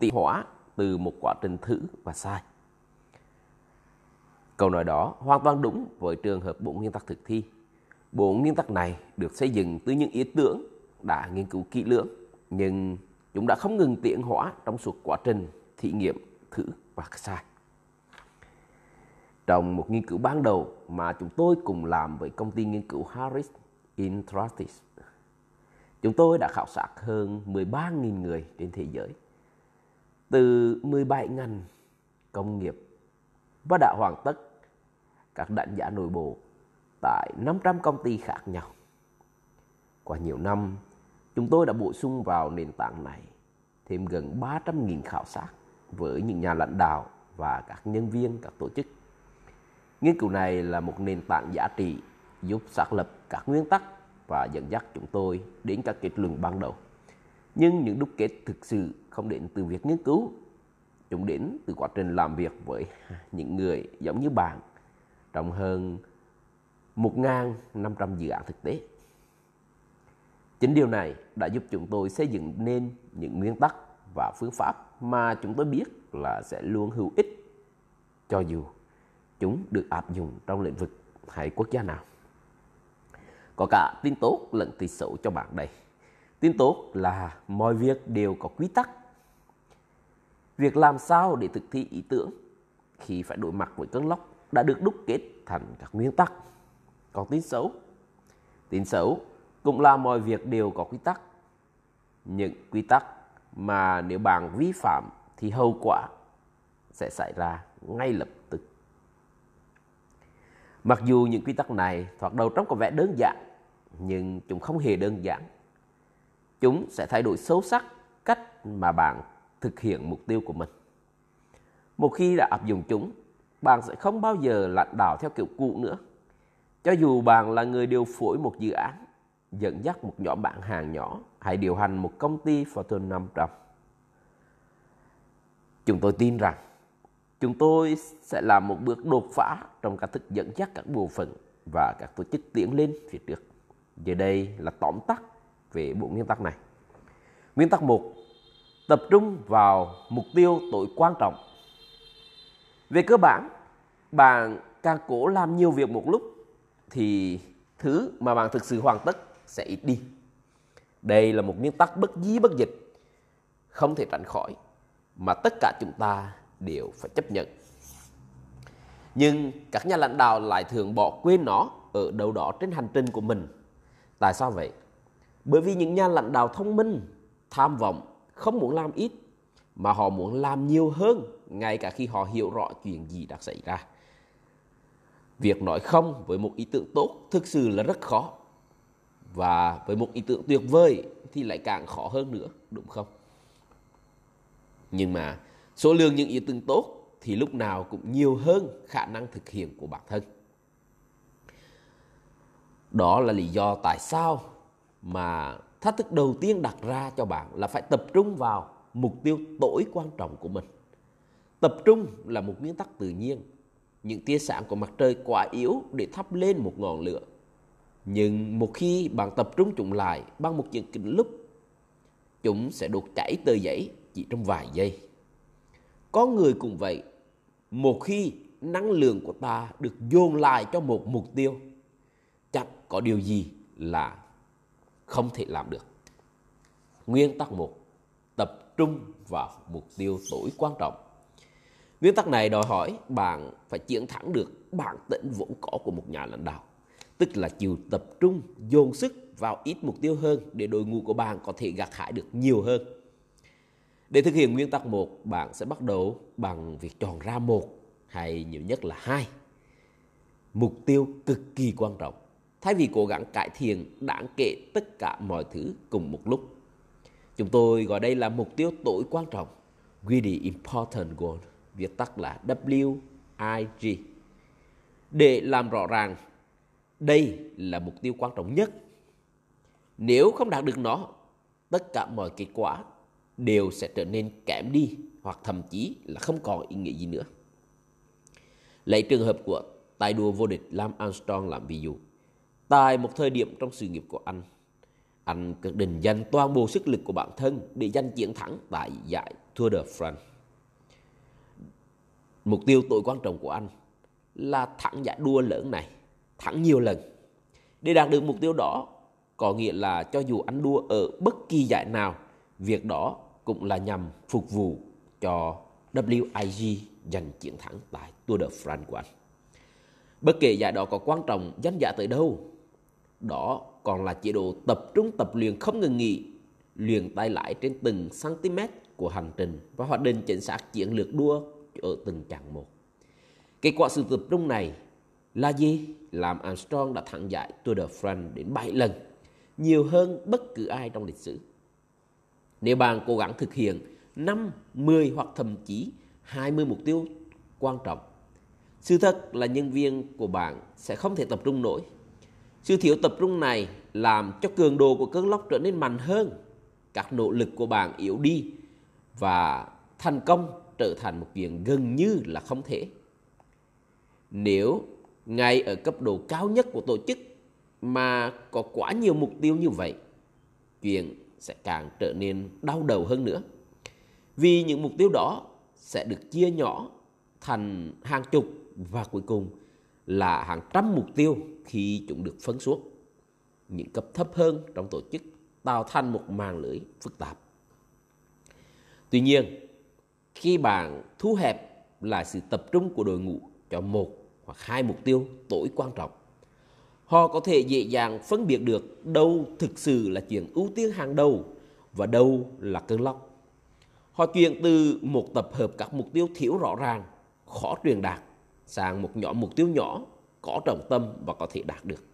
tị hóa từ một quá trình thử và sai. Câu nói đó hoàn toàn đúng với trường hợp bộ nguyên tắc thực thi. Bộ nguyên tắc này được xây dựng từ những ý tưởng đã nghiên cứu kỹ lưỡng, nhưng chúng đã không ngừng tiến hóa trong suốt quá trình thí nghiệm, thử và sai. Trong một nghiên cứu ban đầu mà chúng tôi cùng làm với công ty nghiên cứu Harris Interactive, chúng tôi đã khảo sát hơn 13.000 người trên thế giới từ 17 ngành công nghiệp và đã hoàn tất các đánh giá nội bộ tại 500 công ty khác nhau. Qua nhiều năm, chúng tôi đã bổ sung vào nền tảng này thêm gần 300.000 khảo sát với những nhà lãnh đạo và các nhân viên các tổ chức. Nghiên cứu này là một nền tảng giá trị giúp xác lập các nguyên tắc và dẫn dắt chúng tôi đến các kết luận ban đầu. Nhưng những đúc kết thực sự không đến từ việc nghiên cứu, chúng đến từ quá trình làm việc với những người giống như bạn trong hơn 1.500 dự án thực tế. Chính điều này đã giúp chúng tôi xây dựng nên những nguyên tắc và phương pháp mà chúng tôi biết là sẽ luôn hữu ích cho dù chúng được áp dụng trong lĩnh vực hay quốc gia nào. Có cả tin tốt lẫn tin xấu cho bạn đây. Tin tốt là mọi việc đều có quy tắc. Việc làm sao để thực thi ý tưởng khi phải đối mặt với cơn lốc đã được đúc kết thành các nguyên tắc. Còn tin xấu, tin xấu cũng là mọi việc đều có quy tắc. Những quy tắc mà nếu bạn vi phạm thì hậu quả sẽ xảy ra ngay lập tức. Mặc dù những quy tắc này thoạt đầu trông có vẻ đơn giản, nhưng chúng không hề đơn giản. Chúng sẽ thay đổi sâu sắc cách mà bạn thực hiện mục tiêu của mình. Một khi đã áp dụng chúng, bạn sẽ không bao giờ lãnh đạo theo kiểu cũ nữa. Cho dù bạn là người điều phối một dự án, dẫn dắt một nhóm bạn hàng nhỏ hay điều hành một công ty Fortune 500. Chúng tôi tin rằng chúng tôi sẽ làm một bước đột phá trong cách thức dẫn dắt các bộ phận và các tổ chức tiến lên phía trước. Giờ đây là tóm tắt về bộ nguyên tắc này. Nguyên tắc 1. Tập trung vào mục tiêu tối quan trọng. Về cơ bản, bạn càng cố làm nhiều việc một lúc thì thứ mà bạn thực sự hoàn tất sẽ ít đi. Đây là một nguyên tắc bất di bất dịch, không thể tránh khỏi, mà tất cả chúng ta đều phải chấp nhận. Nhưng các nhà lãnh đạo lại thường bỏ quên nó ở đâu đó trên hành trình của mình. Tại sao vậy? Bởi vì những nhà lãnh đạo thông minh, tham vọng, không muốn làm ít, mà họ muốn làm nhiều hơn ngay cả khi họ hiểu rõ chuyện gì đã xảy ra. Việc nói không với một ý tưởng tốt thực sự là rất khó. Và với một ý tưởng tuyệt vời thì lại càng khó hơn nữa, đúng không? Nhưng mà số lượng những ý tưởng tốt thì lúc nào cũng nhiều hơn khả năng thực hiện của bản thân. Đó là lý do tại sao mà thách thức đầu tiên đặt ra cho bạn là phải tập trung vào mục tiêu tối quan trọng của mình. Tập trung là một nguyên tắc tự nhiên. Những tia sáng của mặt trời quá yếu để thắp lên một ngọn lửa. Nhưng một khi bạn tập trung chúng lại bằng một chiếc kính lúc, chúng sẽ đột chảy tờ giấy chỉ trong vài giây. Có người cũng vậy, một khi năng lượng của ta được dồn lại cho một mục tiêu, chắc có điều gì là không thể làm được. Nguyên tắc 1. Tập trung vào mục tiêu tối quan trọng. Nguyên tắc này đòi hỏi bạn phải chiến thắng được bản tĩnh vốn có của một nhà lãnh đạo. Tức là chịu tập trung, dồn sức vào ít mục tiêu hơn để đội ngũ của bạn có thể gặt hái được nhiều hơn. Để thực hiện nguyên tắc 1, bạn sẽ bắt đầu bằng việc chọn ra một hay nhiều nhất là hai mục tiêu cực kỳ quan trọng thay vì cố gắng cải thiện đáng kể tất cả mọi thứ cùng một lúc. Chúng tôi gọi đây là mục tiêu tối quan trọng, Really Important Goal, viết tắt là WIG. Để làm rõ ràng, đây là mục tiêu quan trọng nhất. Nếu không đạt được nó, tất cả mọi kết quả đều sẽ trở nên kém đi hoặc thậm chí là không còn ý nghĩa gì nữa. Lấy trường hợp của tài đua vô địch Lam Armstrong làm ví dụ. Tại một thời điểm trong sự nghiệp của anh, anh quyết định dành toàn bộ sức lực của bản thân để giành chiến thắng tại giải Tour de France. Mục tiêu tối quan trọng của anh là thắng giải đua lớn này, thắng nhiều lần. Để đạt được mục tiêu đó, có nghĩa là cho dù anh đua ở bất kỳ giải nào, việc đó cũng là nhằm phục vụ cho WIG giành chiến thắng tại Tour de France của anh. Bất kể giải đó có quan trọng danh giá tới đâu, đó còn là chế độ tập trung tập luyện không ngừng nghỉ, luyện tay lại trên từng cm của hành trình và hoạch định chính xác chiến lược đua ở từng chặng một. Kết quả sự tập trung này là gì? Làm Armstrong đã thắng giải Tour de France đến 7 lần, nhiều hơn bất cứ ai trong lịch sử. Nếu bạn cố gắng thực hiện 5, 10 hoặc thậm chí 20 mục tiêu quan trọng, sự thật là nhân viên của bạn sẽ không thể tập trung nổi. Sự thiếu tập trung này làm cho cường độ của cơn lốc trở nên mạnh hơn. Các nỗ lực của bạn yếu đi và thành công trở thành một chuyện gần như là không thể. Nếu ngay ở cấp độ cao nhất của tổ chức mà có quá nhiều mục tiêu như vậy, chuyện sẽ càng trở nên đau đầu hơn nữa. Vì những mục tiêu đó sẽ được chia nhỏ thành hàng chục và cuối cùng là hàng trăm mục tiêu khi chúng được phân xuống. Những cấp thấp hơn trong tổ chức tạo thành một màn lưới phức tạp. Tuy nhiên, khi bạn thu hẹp lại sự tập trung của đội ngũ cho một hoặc hai mục tiêu tối quan trọng, họ có thể dễ dàng phân biệt được đâu thực sự là chuyện ưu tiên hàng đầu và đâu là cơn lốc. Họ chuyển từ một tập hợp các mục tiêu thiếu rõ ràng, khó truyền đạt sang một nhỏ mục tiêu nhỏ, có trọng tâm và có thể đạt được.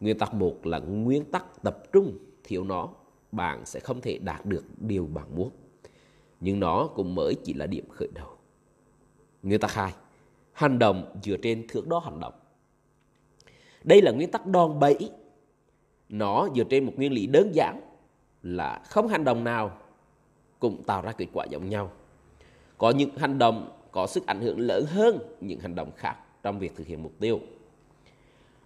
Nguyên tắc một là nguyên tắc tập trung, thiếu nó, bạn sẽ không thể đạt được điều bạn muốn. Nhưng nó cũng mới chỉ là điểm khởi đầu. Nguyên tắc hai, hành động dựa trên thước đo hành động. Đây là nguyên tắc đòn bẩy. Nó dựa trên một nguyên lý đơn giản là không hành động nào cũng tạo ra kết quả giống nhau. Có những hành động có sức ảnh hưởng lớn hơn những hành động khác trong việc thực hiện mục tiêu.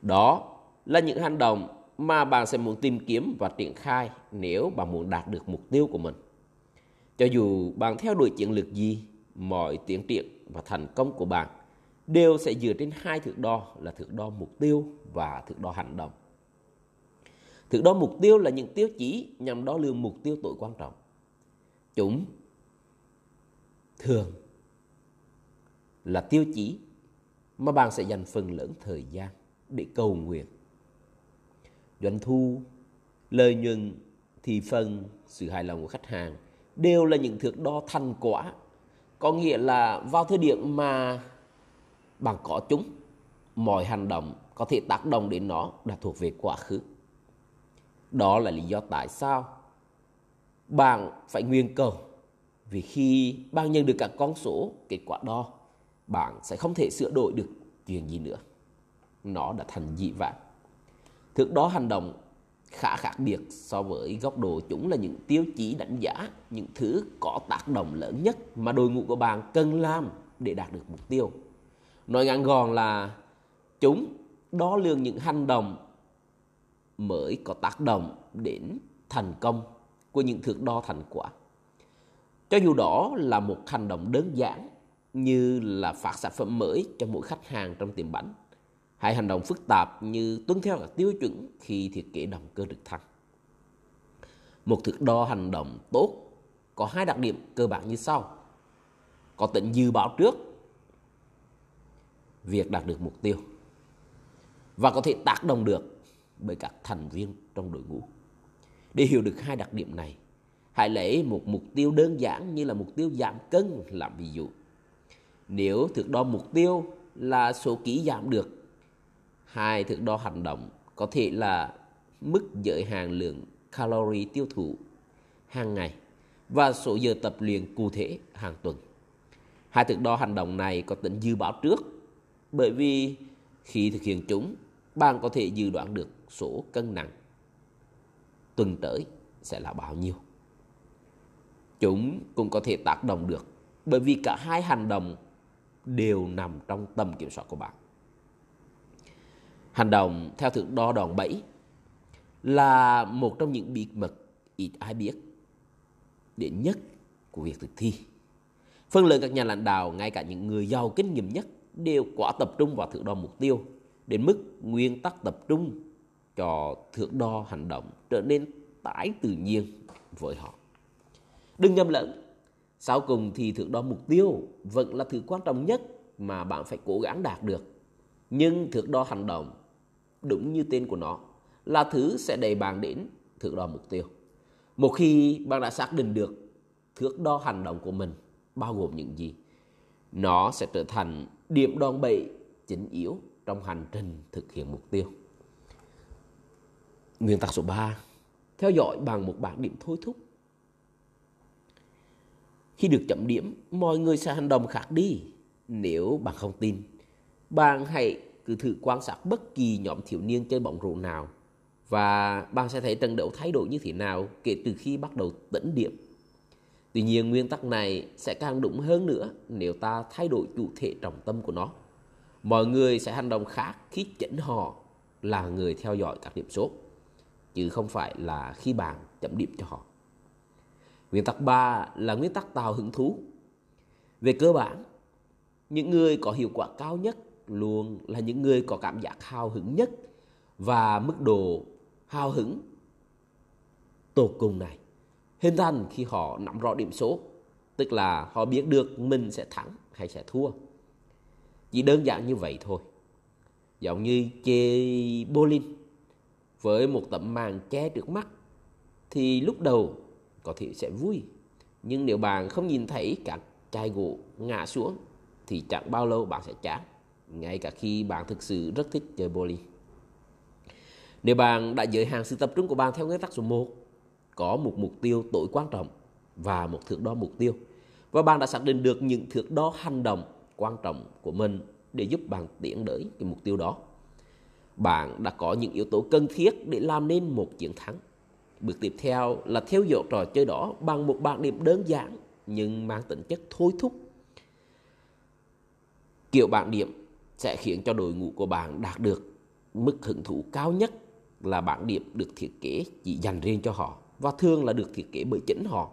Đó là những hành động mà bạn sẽ muốn tìm kiếm và triển khai nếu bạn muốn đạt được mục tiêu của mình. Cho dù bạn theo đuổi chiến lược gì, mọi tiến triển và thành công của bạn đều sẽ dựa trên hai thước đo là thước đo mục tiêu và thước đo hành động. Thước đo mục tiêu là những tiêu chí nhằm đo lường mục tiêu tối quan trọng. Chúng thường là tiêu chí mà bạn sẽ dành phần lớn thời gian để cầu nguyện. Doanh thu, lợi nhuận, thị phần, sự hài lòng của khách hàng đều là những thước đo thành quả. Có nghĩa là vào thời điểm mà bạn có chúng, mọi hành động có thể tác động đến nó đã thuộc về quá khứ. Đó là lý do tại sao bạn phải nguyên cầu. Vì khi bạn nhận được các con số, kết quả đo, bạn sẽ không thể sửa đổi được chuyện gì nữa. Nó đã thành dị vãng. Thước đó hành động khá khác biệt so với góc độ chúng là những tiêu chí đánh giá, những thứ có tác động lớn nhất mà đội ngũ của bạn cần làm để đạt được mục tiêu. Nói ngắn gọn là chúng đo lường những hành động mới có tác động đến thành công của những thước đo thành quả. Cho dù đó là một hành động đơn giản như là phát sản phẩm mới cho mỗi khách hàng trong tiệm bánh hay hành động phức tạp như tuân theo các tiêu chuẩn khi thiết kế động cơ trực thăng. Một thước đo hành động tốt có hai đặc điểm cơ bản như sau. Có tính dự báo trước việc đạt được mục tiêu và có thể tác động được bởi các thành viên trong đội ngũ. Để hiểu được hai đặc điểm này, hãy lấy một mục tiêu đơn giản như là mục tiêu giảm cân làm ví dụ. Nếu thước đo mục tiêu là số ký giảm được, hai thước đo hành động có thể là mức giới hạn lượng calorie tiêu thụ hàng ngày và số giờ tập luyện cụ thể hàng tuần. Hai thước đo hành động này có tính dự báo trước bởi vì khi thực hiện chúng, bạn có thể dự đoán được số cân nặng tuần tới sẽ là bao nhiêu. Chúng cũng có thể tác động được bởi vì cả hai hành động đều nằm trong tầm kiểm soát của bạn. Hành động theo thước đo đòn bẩy là một trong những bí mật ít ai biết. Đến nhất của việc thực thi. Phần lớn các nhà lãnh đạo, ngay cả những người giàu kinh nghiệm nhất, đều quá tập trung vào thước đo mục tiêu, đến mức nguyên tắc tập trung cho thước đo hành động trở nên tái tự nhiên với họ. Đừng nhầm lẫn, sau cùng thì thước đo mục tiêu vẫn là thứ quan trọng nhất mà bạn phải cố gắng đạt được. Nhưng thước đo hành động, đúng như tên của nó, là thứ sẽ đẩy bạn đến thước đo mục tiêu. Một khi bạn đã xác định được thước đo hành động của mình bao gồm những gì, nó sẽ trở thành điểm đòn bẩy chính yếu trong hành trình thực hiện mục tiêu. Nguyên tắc số 3 Theo dõi bằng một bảng điểm thôi thúc khi được chấm điểm, mọi người sẽ hành động khác đi. Nếu bạn không tin, bạn hãy cứ thử quan sát bất kỳ nhóm thiếu niên chơi bóng rổ nào và bạn sẽ thấy trận đấu thay đổi như thế nào kể từ khi bắt đầu tấn điểm. Tuy nhiên nguyên tắc này sẽ càng đúng hơn nữa nếu ta thay đổi chủ thể trọng tâm của nó. Mọi người sẽ hành động khác khi chỉnh họ là người theo dõi các điểm số, chứ không phải là khi bạn chấm điểm cho họ. Nguyên tắc 3 là nguyên tắc tạo hứng thú. Về cơ bản, những người có hiệu quả cao nhất luôn là những người có cảm giác hào hứng nhất và mức độ hào hứng tột cùng này. Hình thành khi họ nắm rõ điểm số tức là họ biết được mình sẽ thắng hay sẽ thua. Chỉ đơn giản như vậy thôi. Giống như chơi bowling với một tấm màn che trước mắt thì lúc đầu có thể sẽ vui nhưng nếu bạn không nhìn thấy các chai gỗ ngã xuống thì chẳng bao lâu bạn sẽ chán ngay cả khi bạn thực sự rất thích chơi bowling nếu bạn đã giới hạn sự tập trung của bạn theo nguyên tắc số 1, có một mục tiêu tối quan trọng và một thước đo mục tiêu, và bạn đã xác định được những thước đo hành động quan trọng của mình để giúp bạn tiến tới cái mục tiêu đó. Bạn đã có những yếu tố cần thiết để làm nên một chiến thắng. Bước tiếp theo là theo dõi trò chơi đó bằng một bảng điểm đơn giản nhưng mang tính chất thôi thúc. Kiểu bảng điểm sẽ khiến cho đội ngũ của bạn đạt được mức hứng thú cao nhất là bảng điểm được thiết kế chỉ dành riêng cho họ và thường là được thiết kế bởi chính họ.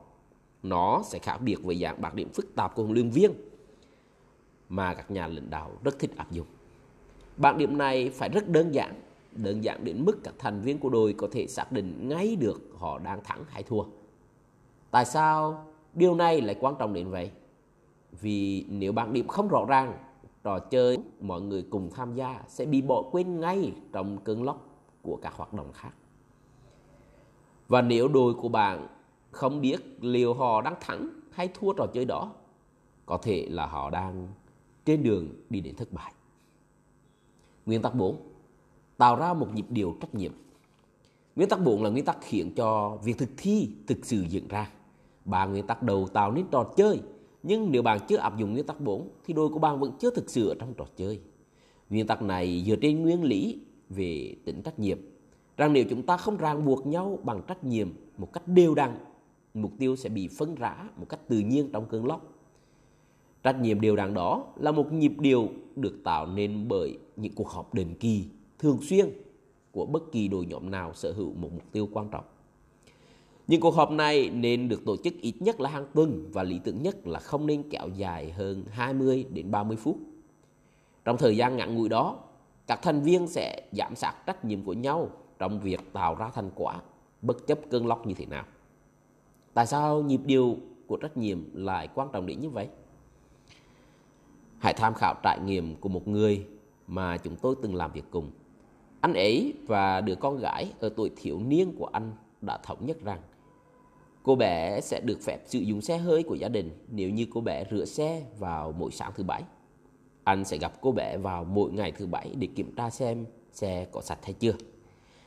Nó sẽ khác biệt với dạng bảng điểm phức tạp của huấn luyện viên mà các nhà lãnh đạo rất thích áp dụng. Bảng điểm này phải rất đơn giản, đơn giản đến mức các thành viên của đội có thể xác định ngay được họ đang thắng hay thua. Tại sao điều này lại quan trọng đến vậy? Vì nếu bảng điểm không rõ ràng, trò chơi mọi người cùng tham gia sẽ bị bỏ quên ngay trong cơn lốc của các hoạt động khác. Và nếu đội của bạn không biết liệu họ đang thắng hay thua trò chơi đó, có thể là họ đang trên đường đi đến thất bại. Nguyên tắc 4. Tạo ra một nhịp điệu trách nhiệm. Nguyên tắc 4 là nguyên tắc khiến cho việc thực thi thực sự diễn ra. Ba nguyên tắc đầu tạo nên trò chơi, nhưng nếu bạn chưa áp dụng nguyên tắc 4 thì đôi của bạn vẫn chưa thực sự ở trong trò chơi. Nguyên tắc này dựa trên nguyên lý về tính trách nhiệm rằng nếu chúng ta không ràng buộc nhau bằng trách nhiệm một cách đều đặn mục tiêu sẽ bị phân rã một cách tự nhiên trong cơn lốc trách nhiệm đều đặn đó là một nhịp điệu được tạo nên bởi những cuộc họp định kỳ thường xuyên của bất kỳ đội nhóm nào sở hữu một mục tiêu quan trọng những cuộc họp này nên được tổ chức ít nhất là hàng tuần và lý tưởng nhất là không nên kéo dài hơn 20 đến 30 phút. Trong thời gian ngắn ngủi đó, các thành viên sẽ giảm sát trách nhiệm của nhau trong việc tạo ra thành quả bất chấp cơn lốc như thế nào. Tại sao nhịp điệu của trách nhiệm lại quan trọng đến như vậy? Hãy tham khảo trải nghiệm của một người mà chúng tôi từng làm việc cùng. Anh ấy và đứa con gái ở tuổi thiếu niên của anh đã thống nhất rằng cô bé sẽ được phép sử dụng xe hơi của gia đình nếu như cô bé rửa xe vào mỗi sáng thứ bảy. Anh sẽ gặp cô bé vào mỗi ngày thứ bảy để kiểm tra xem xe có sạch hay chưa.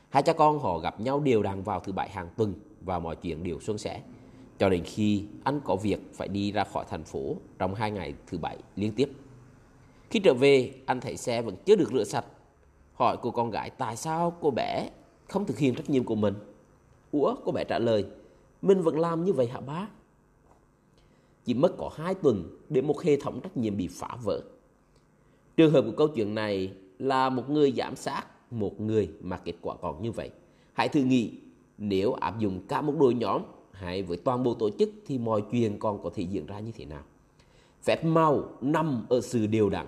Hai cha con họ gặp nhau đều đặn vào thứ bảy hàng tuần và mọi chuyện đều suôn sẻ. Cho đến khi anh có việc phải đi ra khỏi thành phố trong hai ngày thứ bảy liên tiếp. Khi trở về, anh thấy xe vẫn chưa được rửa sạch. Hỏi cô con gái tại sao cô bé không thực hiện trách nhiệm của mình. Ủa, cô bé trả lời, mình vẫn làm như vậy hả bác? Chỉ mất có hai tuần để một hệ thống trách nhiệm bị phá vỡ. Trường hợp của câu chuyện này là một người giám sát một người mà kết quả còn như vậy. Hãy thử nghĩ nếu áp dụng cả một đội nhóm hay với toàn bộ tổ chức thì mọi chuyện còn có thể diễn ra như thế nào. Phép màu nằm ở sự đều đặn.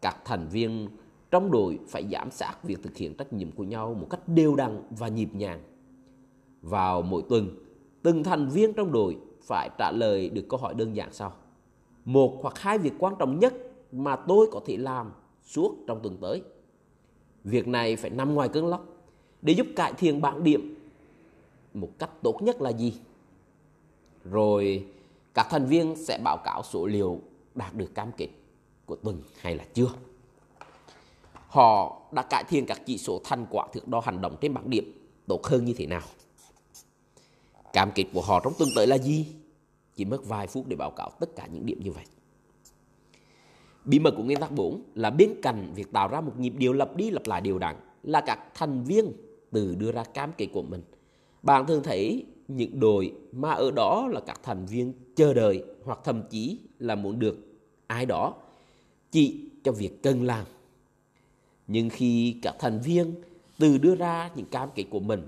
Các thành viên trong đội phải giám sát việc thực hiện trách nhiệm của nhau một cách đều đặn và nhịp nhàng. Vào mỗi tuần, từng thành viên trong đội phải trả lời được câu hỏi đơn giản sau. Một hoặc hai việc quan trọng nhất mà tôi có thể làm suốt trong tuần tới. Việc này phải nằm ngoài cơn lốc để giúp cải thiện bảng điểm một cách tốt nhất là gì? Rồi các thành viên sẽ báo cáo số liệu đạt được cam kết của tuần hay là chưa. Họ đã cải thiện các chỉ số thành quả thước đo hành động trên bảng điểm tốt hơn như thế nào? Cam kết của họ trong tuần tới là gì? Chỉ mất vài phút để báo cáo tất cả những điểm như vậy. Bí mật của nguyên tắc 4 là bên cạnh việc tạo ra một nhịp điệu lặp đi lặp lại đều đặn là các thành viên tự đưa ra cam kết của mình. Bạn thường thấy những đội mà ở đó là các thành viên chờ đợi hoặc thậm chí là muốn được ai đó chỉ cho việc cần làm. Nhưng khi các thành viên từ đưa ra những cam kết của mình,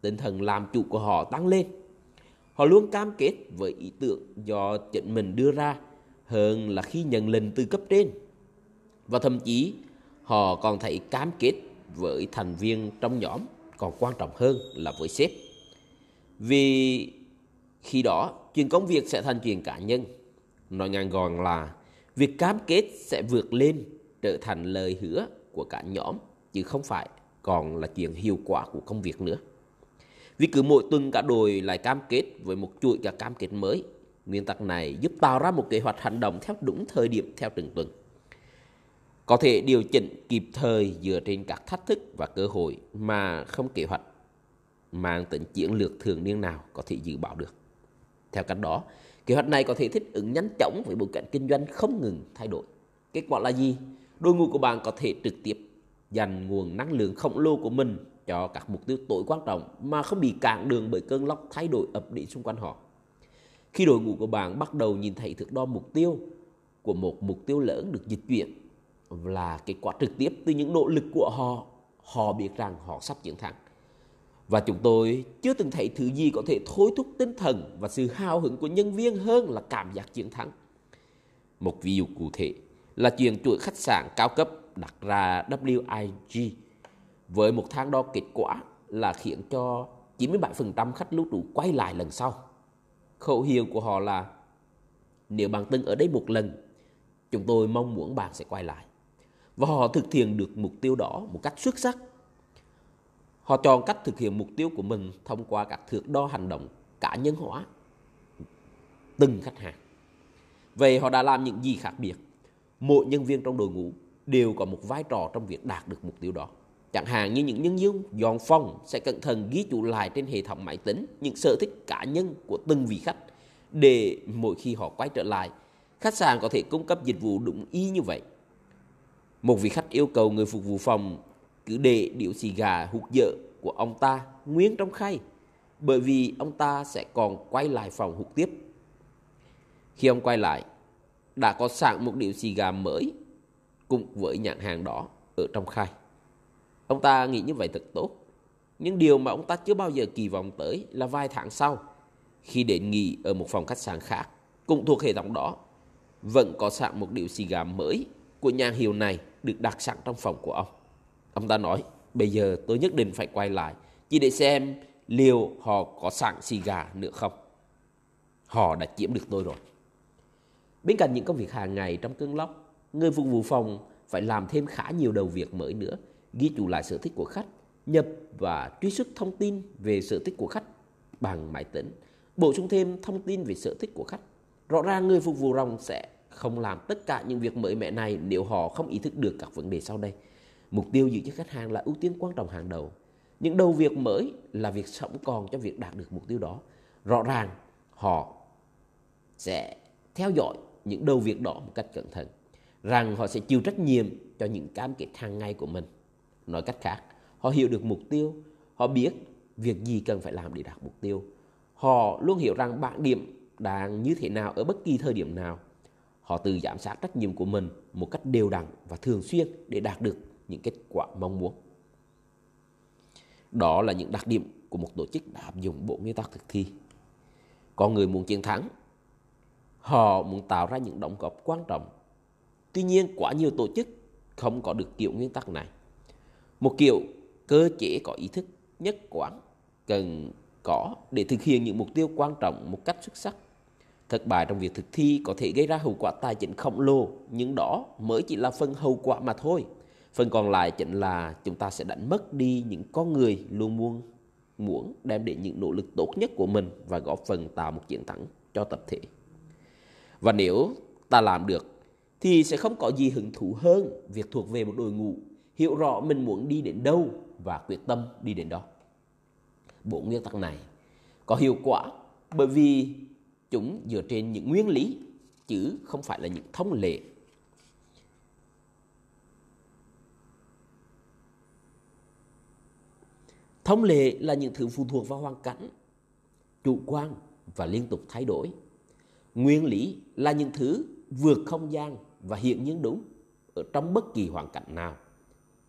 tinh thần làm chủ của họ tăng lên. Họ luôn cam kết với ý tưởng do chính mình đưa ra hơn là khi nhận lệnh từ cấp trên. Và thậm chí họ còn thấy cam kết với thành viên trong nhóm còn quan trọng hơn là với sếp. Vì khi đó chuyện công việc sẽ thành chuyện cá nhân. Nói ngắn gọn là việc cam kết sẽ vượt lên trở thành lời hứa của cả nhóm chứ không phải còn là chuyện hiệu quả của công việc nữa. Vì cứ mỗi tuần cả đội lại cam kết với một chuỗi các cam kết mới. Nguyên tắc này giúp tạo ra một kế hoạch hành động theo đúng thời điểm theo từng tuần. Có thể điều chỉnh kịp thời dựa trên các thách thức và cơ hội mà không kế hoạch mang tính chiến lược thường niên nào có thể dự báo được. Theo cách đó, kế hoạch này có thể thích ứng nhanh chóng với bối cảnh kinh doanh không ngừng thay đổi. Kết quả là gì? Đội ngũ của bạn có thể trực tiếp dành nguồn năng lượng khổng lồ của mình cho các mục tiêu tối quan trọng mà không bị cản đường bởi cơn lốc thay đổi ập đến xung quanh họ. Khi đội ngũ của bạn bắt đầu nhìn thấy thước đo mục tiêu của một mục tiêu lớn được dịch chuyển là kết quả trực tiếp từ những nỗ lực của họ, họ biết rằng họ sắp chiến thắng. Và chúng tôi chưa từng thấy thứ gì có thể thôi thúc tinh thần và sự hào hứng của nhân viên hơn là cảm giác chiến thắng. Một ví dụ cụ thể là chuyện chuỗi khách sạn cao cấp đặt ra WIG với một thang đo kết quả là khiến cho 97% khách lưu trú quay lại lần sau. Khẩu hiệu của họ là nếu bạn từng ở đây một lần, chúng tôi mong muốn bạn sẽ quay lại. Và họ thực hiện được mục tiêu đó một cách xuất sắc. Họ chọn cách thực hiện mục tiêu của mình thông qua các thước đo hành động cá nhân hóa từng khách hàng. Vậy họ đã làm những gì khác biệt? Mỗi nhân viên trong đội ngũ đều có một vai trò trong việc đạt được mục tiêu đó. Chẳng hạn như những nhân viên dọn phòng sẽ cẩn thận ghi chú lại trên hệ thống máy tính những sở thích cá nhân của từng vị khách để mỗi khi họ quay trở lại, khách sạn có thể cung cấp dịch vụ đúng y như vậy. Một vị khách yêu cầu người phục vụ phòng cứ để điệu xì gà hút dở của ông ta nguyên trong khay bởi vì ông ta sẽ còn quay lại phòng hút tiếp. Khi ông quay lại, đã có sẵn một điệu xì gà mới cùng với nhãn hàng đó ở trong khay. Ông ta nghĩ như vậy thật tốt. Nhưng điều mà ông ta chưa bao giờ kỳ vọng tới là vài tháng sau, khi đến nghỉ ở một phòng khách sạn khác, cũng thuộc hệ thống đó, vẫn có sẵn một điệu xì gà mới của nhãn hiệu này được đặt sẵn trong phòng của ông. Ông ta nói, bây giờ tôi nhất định phải quay lại, chỉ để xem liệu họ có sẵn xì gà nữa không. Họ đã chiếm được tôi rồi. Bên cạnh những công việc hàng ngày trong cơn lốc, người phục vụ phòng phải làm thêm khá nhiều đầu việc mới nữa ghi chú lại sở thích của khách, nhập và truy xuất thông tin về sở thích của khách bằng máy tính, bổ sung thêm thông tin về sở thích của khách. Rõ ràng người phục vụ rồng sẽ không làm tất cả những việc mới mẻ này nếu họ không ý thức được các vấn đề sau đây. Mục tiêu giữ cho khách hàng là ưu tiên quan trọng hàng đầu. Những đầu việc mới là việc sống còn cho việc đạt được mục tiêu đó. Rõ ràng họ sẽ theo dõi những đầu việc đó một cách cẩn thận. Rằng họ sẽ chịu trách nhiệm cho những cam kết hàng ngày của mình. Nói cách khác, họ hiểu được mục tiêu, họ biết việc gì cần phải làm để đạt mục tiêu. Họ luôn hiểu rằng bản điểm đang như thế nào ở bất kỳ thời điểm nào. Họ tự giám sát trách nhiệm của mình một cách đều đặn và thường xuyên để đạt được những kết quả mong muốn. Đó là những đặc điểm của một tổ chức đã áp dụng bộ nguyên tắc thực thi Con người muốn chiến thắng, họ muốn tạo ra những đóng góp quan trọng. Tuy nhiên, quá nhiều tổ chức không có được kiểu nguyên tắc này. Một kiểu cơ chế có ý thức nhất quán cần có để thực hiện những mục tiêu quan trọng một cách xuất sắc. Thất bại trong việc thực thi có thể gây ra hậu quả tài chính khổng lồ, nhưng đó mới chỉ là phần hậu quả mà thôi. Phần còn lại chính là chúng ta sẽ đánh mất đi những con người luôn muốn muốn đem đến những nỗ lực tốt nhất của mình và góp phần tạo một chiến thắng cho tập thể. Và nếu ta làm được thì sẽ không có gì hứng thú hơn việc thuộc về một đội ngũ hiểu rõ mình muốn đi đến đâu và quyết tâm đi đến đó. Bộ nguyên tắc này có hiệu quả bởi vì chúng dựa trên những nguyên lý chứ không phải là những thông lệ Thông lệ là những thứ phụ thuộc vào hoàn cảnh, chủ quan và liên tục thay đổi. Nguyên lý là những thứ vượt không gian và hiện nhiên đúng ở trong bất kỳ hoàn cảnh nào.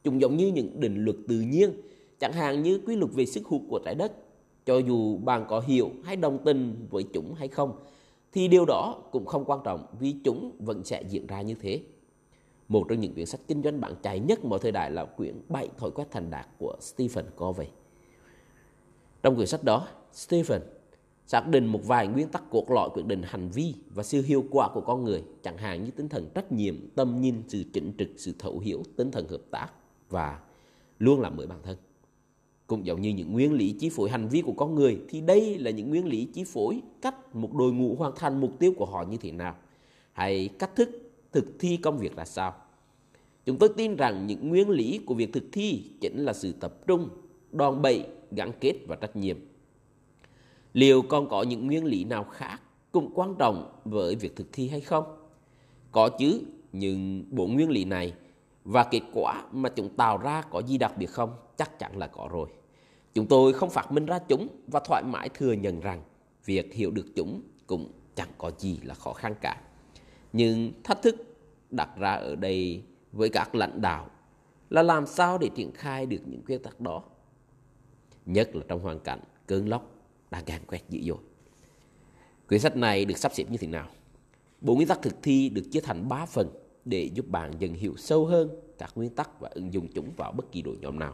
Chúng giống như những định luật tự nhiên, chẳng hạn như quy luật về sức hút của trái đất. Cho dù bạn có hiểu hay đồng tình với chúng hay không, thì điều đó cũng không quan trọng vì chúng vẫn sẽ diễn ra như thế. Một trong những quyển sách kinh doanh bạn chạy nhất mọi thời đại là quyển Bảy Thói quen thành đạt của Stephen Covey. Trong quyển sách đó, Stephen xác định một vài nguyên tắc cốt lõi quyết định hành vi và sự hiệu quả của con người, chẳng hạn như tinh thần trách nhiệm, tâm nhìn, sự chỉnh trực, sự thấu hiểu, tinh thần hợp tác và luôn làm mới bản thân. Cũng giống như những nguyên lý chi phối hành vi của con người thì đây là những nguyên lý chi phối cách một đội ngũ hoàn thành mục tiêu của họ như thế nào hay cách thức thực thi công việc là sao. Chúng tôi tin rằng những nguyên lý của việc thực thi chính là sự tập trung, đòn bẩy gắn kết và trách nhiệm. Liệu còn có những nguyên lý nào khác cũng quan trọng với việc thực thi hay không? Có chứ, nhưng bộ nguyên lý này và kết quả mà chúng tạo ra có gì đặc biệt không? Chắc chắn là có rồi. Chúng tôi không phát minh ra chúng và thoải mái thừa nhận rằng việc hiểu được chúng cũng chẳng có gì là khó khăn cả. Nhưng thách thức đặt ra ở đây với các lãnh đạo là làm sao để triển khai được những nguyên tắc đó nhất là trong hoàn cảnh cơn lốc đã càng quét dữ dội. Quyển sách này được sắp xếp như thế nào? Bộ nguyên tắc thực thi được chia thành 3 phần để giúp bạn dần hiểu sâu hơn các nguyên tắc và ứng dụng chúng vào bất kỳ đội nhóm nào.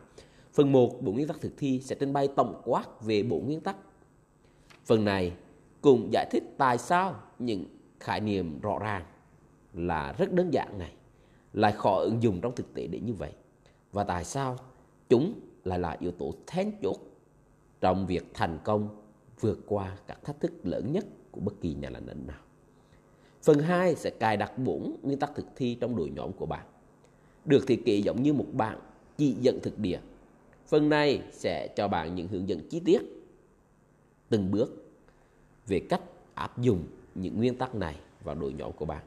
Phần 1, bộ nguyên tắc thực thi sẽ trình bày tổng quát về bộ nguyên tắc. Phần này cùng giải thích tại sao những khái niệm rõ ràng là rất đơn giản này lại khó ứng dụng trong thực tế đến như vậy và tại sao chúng lại là yếu tố then chốt trong việc thành công vượt qua các thách thức lớn nhất của bất kỳ nhà lãnh đạo nào. Phần 2 sẽ cài đặt bốn nguyên tắc thực thi trong đội nhóm của bạn. Được thiết kế giống như một bạn chỉ dẫn thực địa. Phần này sẽ cho bạn những hướng dẫn chi tiết từng bước về cách áp dụng những nguyên tắc này vào đội nhóm của bạn.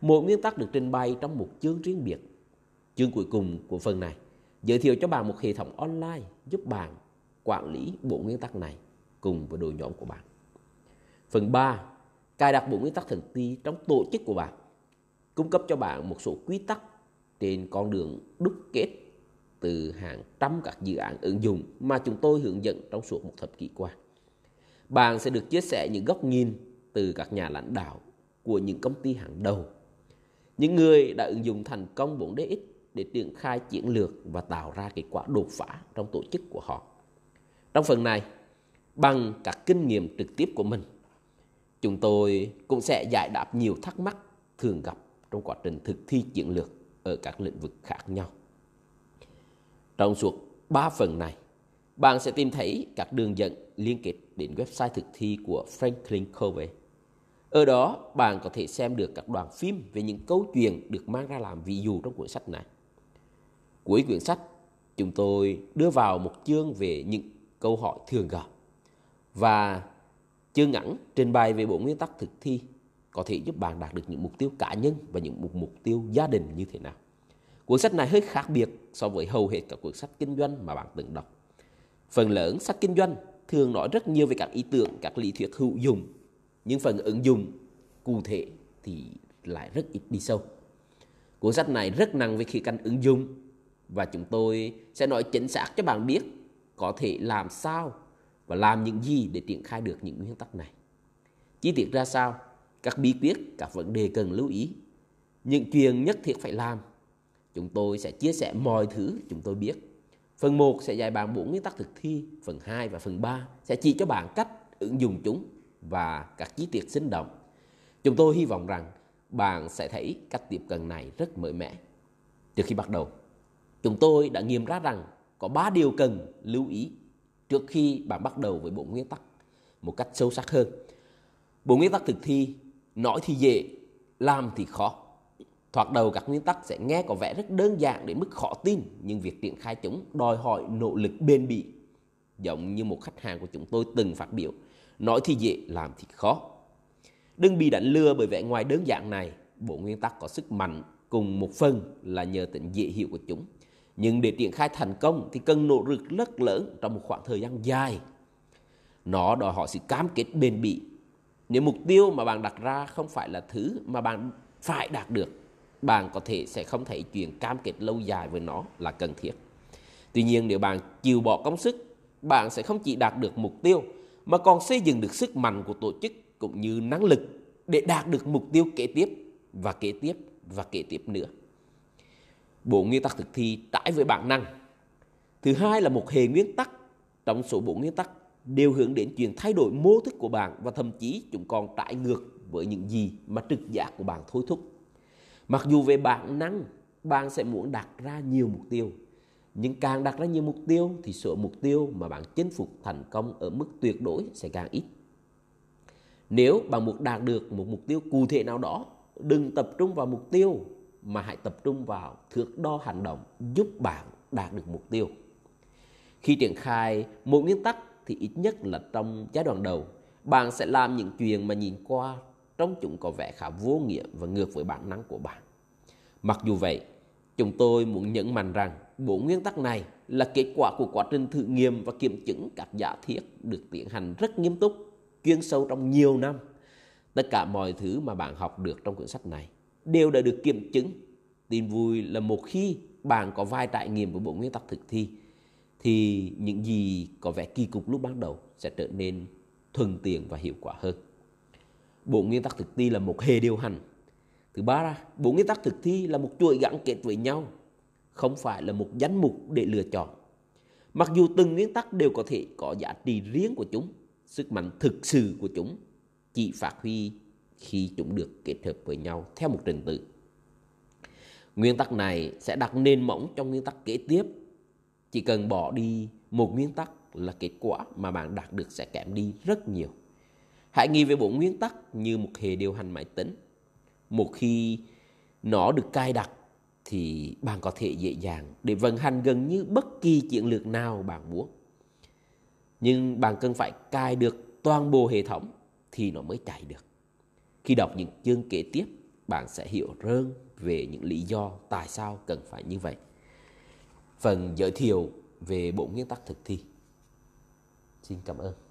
Mỗi nguyên tắc được trình bày trong một chương riêng biệt. Chương cuối cùng của phần này giới thiệu cho bạn một hệ thống online giúp bạn quản lý bộ nguyên tắc này cùng với đội nhóm của bạn. Phần 3, cài đặt bộ nguyên tắc thực thi trong tổ chức của bạn, cung cấp cho bạn một số quy tắc trên con đường đúc kết từ hàng trăm các dự án ứng dụng mà chúng tôi hướng dẫn trong suốt một thập kỷ qua. Bạn sẽ được chia sẻ những góc nhìn từ các nhà lãnh đạo của những công ty hàng đầu, những người đã ứng dụng thành công 4DX để triển khai chiến lược và tạo ra kết quả đột phá trong tổ chức của họ. Trong phần này, bằng các kinh nghiệm trực tiếp của mình, chúng tôi cũng sẽ giải đáp nhiều thắc mắc thường gặp trong quá trình thực thi chiến lược ở các lĩnh vực khác nhau. Trong suốt 3 phần này, bạn sẽ tìm thấy các đường dẫn liên kết đến website thực thi của Franklin Covey. Ở đó, bạn có thể xem được các đoạn phim về những câu chuyện được mang ra làm ví dụ trong cuốn sách này. Cuối quyển sách, chúng tôi đưa vào một chương về những câu hỏi thường gặp và chưa ngắn trình bày về bộ nguyên tắc thực thi có thể giúp bạn đạt được những mục tiêu cá nhân và những mục mục tiêu gia đình như thế nào. Cuốn sách này hơi khác biệt so với hầu hết các cuốn sách kinh doanh mà bạn từng đọc. Phần lớn sách kinh doanh thường nói rất nhiều về các ý tưởng, các lý thuyết hữu dụng, nhưng phần ứng dụng cụ thể thì lại rất ít đi sâu. Cuốn sách này rất nặng về khía cạnh ứng dụng và chúng tôi sẽ nói chính xác cho bạn biết có thể làm sao và làm những gì để triển khai được những nguyên tắc này. chi tiết ra sao, các bí quyết, các vấn đề cần lưu ý, những chuyện nhất thiết phải làm. Chúng tôi sẽ chia sẻ mọi thứ chúng tôi biết. Phần 1 sẽ dạy bạn bốn nguyên tắc thực thi, phần 2 và phần 3 sẽ chỉ cho bạn cách ứng dụng chúng và các chi tiết sinh động. Chúng tôi hy vọng rằng bạn sẽ thấy cách tiếp cận này rất mới mẻ. Trước khi bắt đầu, chúng tôi đã nghiêm ra rằng có 3 điều cần lưu ý trước khi bạn bắt đầu với bộ nguyên tắc một cách sâu sắc hơn. Bộ nguyên tắc thực thi nói thì dễ, làm thì khó. Thoạt đầu các nguyên tắc sẽ nghe có vẻ rất đơn giản đến mức khó tin, nhưng việc triển khai chúng đòi hỏi nỗ lực bền bỉ. Giống như một khách hàng của chúng tôi từng phát biểu, nói thì dễ, làm thì khó. Đừng bị đánh lừa bởi vẻ ngoài đơn giản này. Bộ nguyên tắc có sức mạnh cùng một phần là nhờ tính dễ hiểu của chúng. Nhưng để triển khai thành công thì cần nỗ lực rất lớn trong một khoảng thời gian dài. Nó đòi hỏi sự cam kết bền bỉ. Nếu mục tiêu mà bạn đặt ra không phải là thứ mà bạn phải đạt được, bạn có thể sẽ không thấy chuyện cam kết lâu dài với nó là cần thiết. Tuy nhiên nếu bạn chịu bỏ công sức, bạn sẽ không chỉ đạt được mục tiêu mà còn xây dựng được sức mạnh của tổ chức cũng như năng lực để đạt được mục tiêu kế tiếp và kế tiếp và kế tiếp nữa. Bộ nguyên tắc thực thi trái với bản năng. Thứ hai là một hệ nguyên tắc trong số bộ nguyên tắc đều hướng đến chuyện thay đổi mô thức của bạn và thậm chí chúng còn trái ngược với những gì mà trực giác của bạn thôi thúc. Mặc dù về bản năng, bạn sẽ muốn đặt ra nhiều mục tiêu, nhưng càng đặt ra nhiều mục tiêu thì số mục tiêu mà bạn chinh phục thành công ở mức tuyệt đối sẽ càng ít. Nếu bạn muốn đạt được một mục tiêu cụ thể nào đó, đừng tập trung vào mục tiêu mà hãy tập trung vào thước đo hành động giúp bạn đạt được mục tiêu. Khi triển khai một nguyên tắc thì ít nhất là trong giai đoạn đầu, bạn sẽ làm những chuyện mà nhìn qua trong chúng có vẻ khá vô nghĩa và ngược với bản năng của bạn. Mặc dù vậy, chúng tôi muốn nhấn mạnh rằng bốn nguyên tắc này là kết quả của quá trình thử nghiệm và kiểm chứng các giả thiết được tiến hành rất nghiêm túc chuyên sâu trong nhiều năm. Tất cả mọi thứ mà bạn học được trong cuốn sách này đều đã được kiểm chứng. Tin vui là một khi bạn có vài trải nghiệm với bộ nguyên tắc thực thi thì những gì có vẻ kỳ cục lúc ban đầu sẽ trở nên thuận tiện và hiệu quả hơn. Bộ nguyên tắc thực thi là một hệ điều hành. Thứ ba ra, bộ nguyên tắc thực thi là một chuỗi gắn kết với nhau, không phải là một danh mục để lựa chọn. Mặc dù từng nguyên tắc đều có thể có giá trị riêng của chúng, sức mạnh thực sự của chúng chỉ phát huy khi chúng được kết hợp với nhau theo một trình tự. Nguyên tắc này sẽ đặt nền móng trong nguyên tắc kế tiếp. Chỉ cần bỏ đi một nguyên tắc là kết quả mà bạn đạt được sẽ kém đi rất nhiều. Hãy nghĩ về bộ nguyên tắc như một hệ điều hành máy tính. Một khi nó được cài đặt thì bạn có thể dễ dàng để vận hành gần như bất kỳ chiến lược nào bạn muốn nhưng bạn cần phải cài được toàn bộ hệ thống thì nó mới chạy được. Khi đọc những chương kế tiếp, bạn sẽ hiểu hơn về những lý do tại sao cần phải như vậy. Phần giới thiệu về bộ nguyên tắc thực thi. Xin cảm ơn.